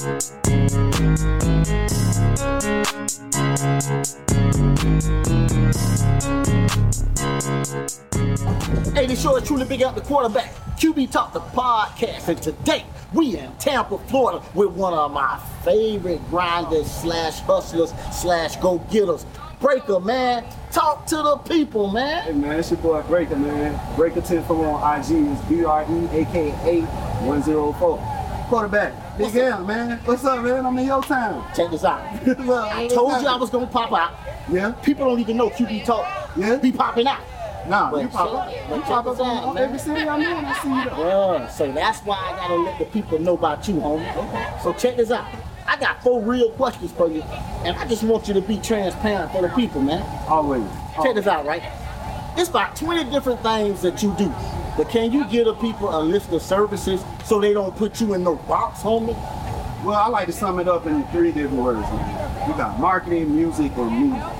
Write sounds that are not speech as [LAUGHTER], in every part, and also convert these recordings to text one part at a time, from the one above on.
Hey, this show is truly big up the quarterback. QB Talk the podcast, and today we in Tampa, Florida, with one of my favorite grinders slash hustlers slash go getters, Breaka man. Talk to the people, man. Hey man, it's your boy Breaka, man. Breaka 10 from on IG is B R E A K A 104. Quarterback, Big L, man. What's up, man? I'm in your town. Check this out. [LAUGHS] I told you I was gonna pop out. Yeah? People don't even know QB Talk Yeah? be popping out. Nah, Well, you pop up. You pop up on, on every city I'm in. I see you. Yeah, so that's why I gotta let the people know about you, homie. Okay. So check this out. I got four real questions for you, and I just want you to be transparent for the people, man. Always. Check this out, right? It's about 20 different things that you do. But can you give the people a list of services so they don't put you in no box, homie? Well, I like to sum it up in three different words. Man. You got marketing, music, and media.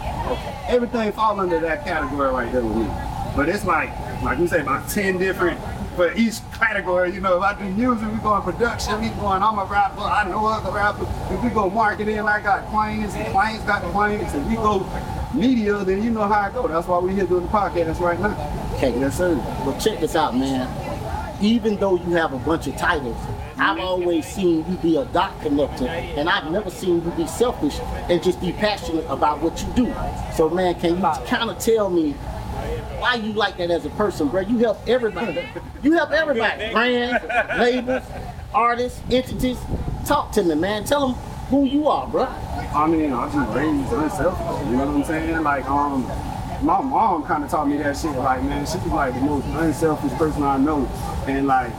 Everything fall under that category right there with me. But it's like, like we say, about 10 different for each category. You know, if I do music, we go in production, we going, I'm a rapper, I know other rappers. If we go marketing, I got clients, and clients got clients. If we go media, then you know how I go. That's why we here doing the podcast right now. Okay, Yes, sir. Well, check this out, man. Even though you have a bunch of titles, I've always seen you be a dot connector, and I've never seen you be selfish and just be passionate about what you do. So, man, can you kind of tell me why you like that as a person, bro? You help everybody. You help everybody. Brands, labels, artists, entities. Talk to me, man. Tell them who you are, bro. I mean, I just raised unselfish. You know what I'm saying? Like, um, my mom kind of taught me that shit. Like, man, she's like the most unselfish person I know, and like,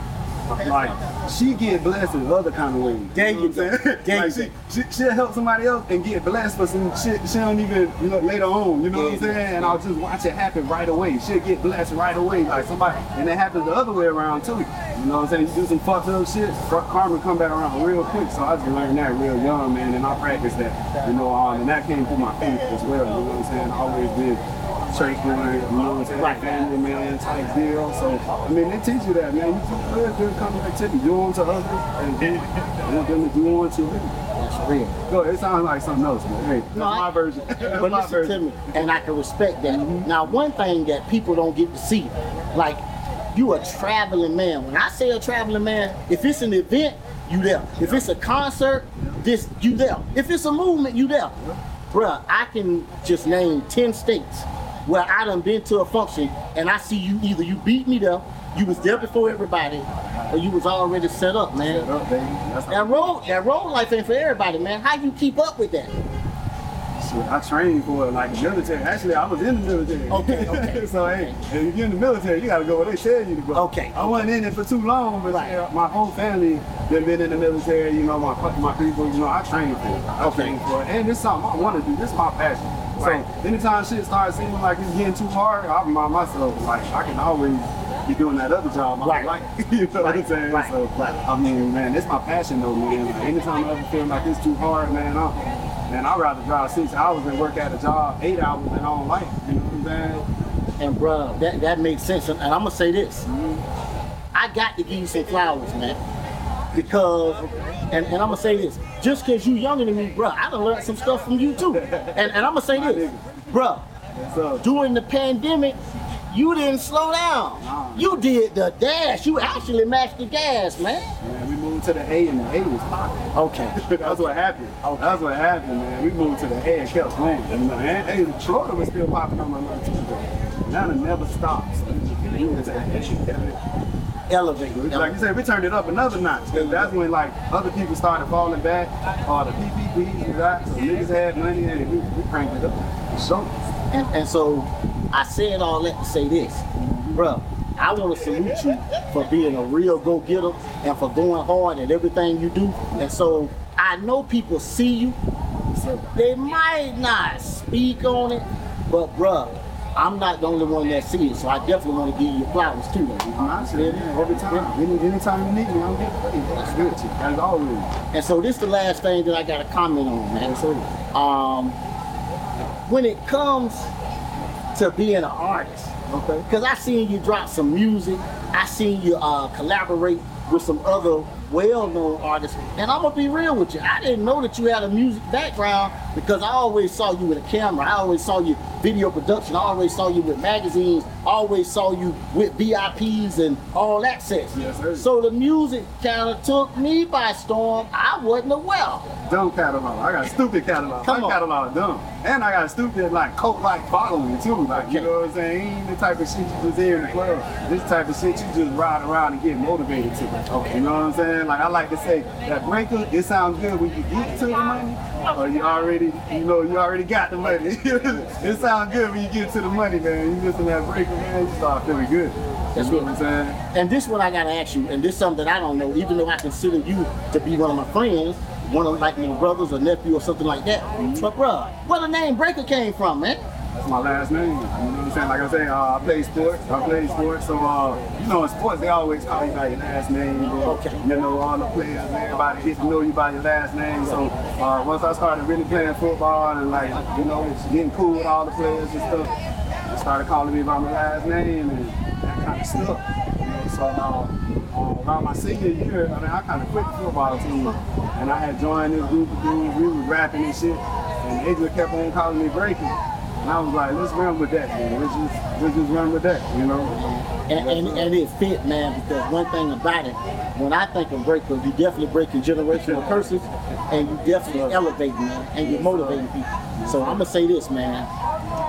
like she get blessed in other kind of ways. There know you what I'm saying? [LAUGHS] Like, she, she, she'll help somebody else and get blessed for some shit she don't even, you know, later on. You know what I'm saying? And I'll just watch it happen right away. She'll get blessed right away, like somebody, and it happens the other way around too. You know what I'm saying? You do some fucked up shit, karma come back around real quick. So I just learned that real young, man, and I practiced that. You know, um, and that came through my faith as well. You know what I'm saying? I always been church going, you know what Right. Family man type deal. So I mean, they teach you that, man. You do good, good come back to you. Do unto others, and do want them to do unto you. That's real. Go, it sounds like something else, man. Hey, that's No, I- my version. [LAUGHS] that's But my listen to version. me, and I can respect that. Mm-hmm. Now, one thing that people don't get to see, like you a traveling man. When I say a traveling man, if it's an event, you there. If it's a concert, this you there. If it's a movement, you there. Bruh, I can just name 10 states where I done been to a function and I see you either you beat me there, you was there before everybody, or you was already set up, man. Shut up, baby. That road, that road life ain't for everybody, man. How you keep up with that? Shit, I trained for it, like the military. Actually, I was in the military. Okay, okay. [LAUGHS] so hey, if you're in the military, you gotta go where they tell you to go. Okay, I wasn't in it for too long, but Right. my whole family been been in the military. You know, my my people. You know, I trained for it. I Okay. trained for it, and it's something I want to do. This is my passion. Right. So anytime shit starts seeming like it's getting too hard, I remind myself like I can always be doing that other job. I Right. Like, [LAUGHS] you know what I'm saying? right, So right. I mean, man, it's my passion though, man. Like, anytime I ever feel like it's too hard, man, I, man, I'd rather drive six hours and work at a job eight hours than I don't like. You know what I'm saying? And bruh, that, that makes sense. And I'm gonna say this. Mm-hmm. I got to give you some flowers, man. Because and, and I'm gonna say this, just cause you younger than me, bruh, I done learned some stuff from you too. And, and I'm gonna say this, bruh, So, during the pandemic, you didn't slow down. Nah. You did the dash. You actually matched the gas, man. man, we moved to the A and the A was popping. Okay. [LAUGHS] That's what happened. That's what happened, man. We moved to the A and kept going. You know, and, and Florida was still popping on my mind too. though. Now it never stops. We moved to the A. Elevate. Like you said, we turned it up another notch. Cause that's when like other people started falling back. All the PPPs and that. So niggas had money and we, we cranked it up. So And, and so I said all that to say this, bro. I want to salute you for being a real go-getter and for going hard at everything you do. And so I know people see you. So They might not speak on it, but bruh, I'm not the only one that see it. So I definitely want to give you flowers too. Yeah, every time, any, anytime you need me, I'm getting paid. That's good. As always. And so this is the last thing that I got to comment on, man. Sir. Um, when it comes to being an artist, Okay. Because I seen you drop some music. I seen you uh, collaborate with some other well-known artists. And I'm gonna be real with you. I didn't know that you had a music background because I always saw you with a camera. I always saw you video production. I always saw you with magazines. I always saw you with VIPs and all that set. Yes, sir. So the music kind of took me by storm. I wasn't aware. Dumb catalog. I got a stupid catalog. Come My on. catalog dumb. And I got a stupid like cult like following too. Like you know what I'm saying? Ain't the type of shit you just hear in the club. This type of shit you just ride around and get motivated to. Okay. You know what I'm saying? Like I like to say that breaka, it sounds good when you get to the money. Or you already, you know, you already got the money. [LAUGHS] it sounds good when you get to the money, man. You listen to that breaka, man, you start feeling good. That's you know what- I'm saying? And this one I gotta ask you, and this something that I don't know, even though I consider you to be one of my friends, one of like my brothers or nephew or something like that. Mm-hmm. But bruh, where the name Breaka came from, man? That's my last name. You know what I'm saying? Like I say, uh, I play sports. I play sports. So, uh, you know, in sports, they always call you by your last name. Okay. You know, all the players, and everybody get to know you by your last name. So, uh, once I started really playing football and, like, you know, getting cool with all the players and stuff, they started calling me by my last name and that kind of stuff. You know, so, uh, uh, around my senior year, I mean, I kind of quit the football team and I had joined this group of dudes. We was rapping and shit. And they just kept on calling me Breaking. And I was like, let's run with that, man. Let's just, let's just run with that, you know? And, and, and it fit, man, because one thing about it, when I think of Breaka, you definitely breaking generational curses, and you definitely elevating, man, and you're motivating people. So I'm gonna say this, man.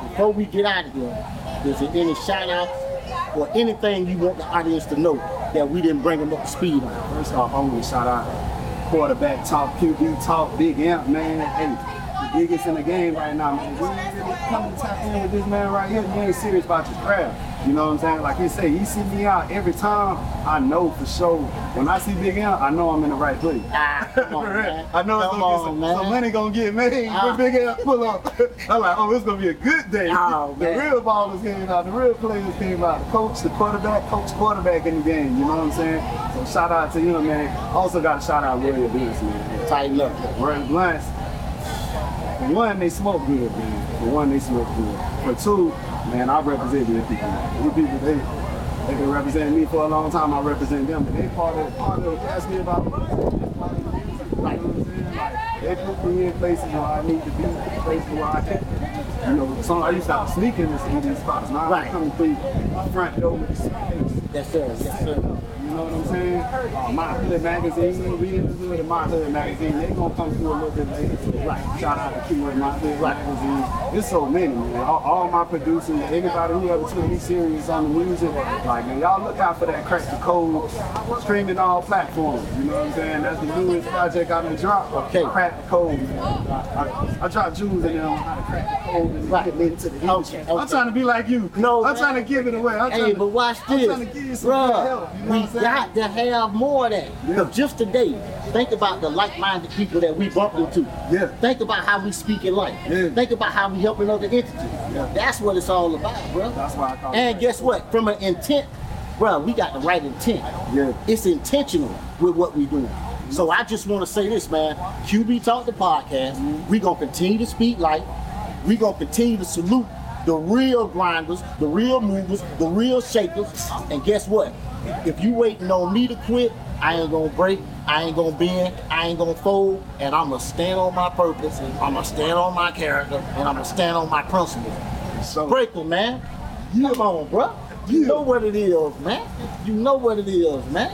Before we get out of here, is there any shout outs or anything you want the audience to know that we didn't bring them up to speed on? First off, I want to shout out quarterback talk, QB talk, big amp, man. Hey, biggest in the game right now, man. When you really come and tap in with this man right here, you ain't serious about your craft. You know what I'm saying? Like he say, he see me out every time. I know for sure. When I see Big Amp, I know I'm in the right place. Ah, come on, [LAUGHS] man. I know it's gonna on, get some, some money gonna get made Ah. when Big Amp pull up. [LAUGHS] I'm like, oh, it's gonna be a good day. Oh, [LAUGHS] the man. real ballers came out, the real players came out, the coach, the quarterback, coach, quarterback in the game. You know what I'm saying? So shout out to him, man. Also got a shout out Royal Vince, man. Tighten up. Royal Blunts. One, they smoke good, man. For one, they smoke good. For two, man, I represent these people. These people, they they been representing me for a long time. I represent them, but they part of part of ask me about music. They part of the music. You know what I'm saying? Like they put me in places where I need to be, places where I can. You know, some I used to have sneaking in these spots. Now Right. I'm coming through front door with a suitcase. Yes, sir. Yes, sir. Know what I'm saying? Uh, My Hood magazine, reading the hood of My Hood magazine, they gonna come through a little bit later. Right. Shout out to Keyword My Hood magazine. There's so many, man. All, all my producers, anybody who ever took me serious on the music, like man, y'all look out for that Crack the Code streaming all platforms. You know what I'm saying? That's the newest project I done dropped. Okay. Crack the Code. Man. I, I, I dropped jewels in there on how to crack the code and Right. get into the industry. Okay, I'm trying to be like you. No, I'm man. trying to give it away. I'm Hey, trying but to, watch I'm this. trying to give you some Bruh, help. You know what I'm saying? Got to have more of that. Because just today, think about the like-minded people that we bumped into. Yeah. Think about how we speak in life. Yeah. Think about how we helping other entities. Yeah. That's what it's all about, bro. That's why I call And it. guess what? From an intent, bro, we got the right intent. Yeah. It's intentional with what we doing. So mm-hmm. I just want to say this, man. QB Talk the podcast. Mm-hmm. We gonna continue to speak life. We gonna continue to salute the real grinders, the real movers, the real shakers. And guess what? If you waiting on me to quit, I ain't gonna break. I ain't gonna bend. I ain't gonna fold. And I'm gonna stand on my purpose. I'm gonna stand on my character. And I'm gonna stand on my principles. So, Breaka, man. Come on, bro. You know what it is, man. You know what it is, man.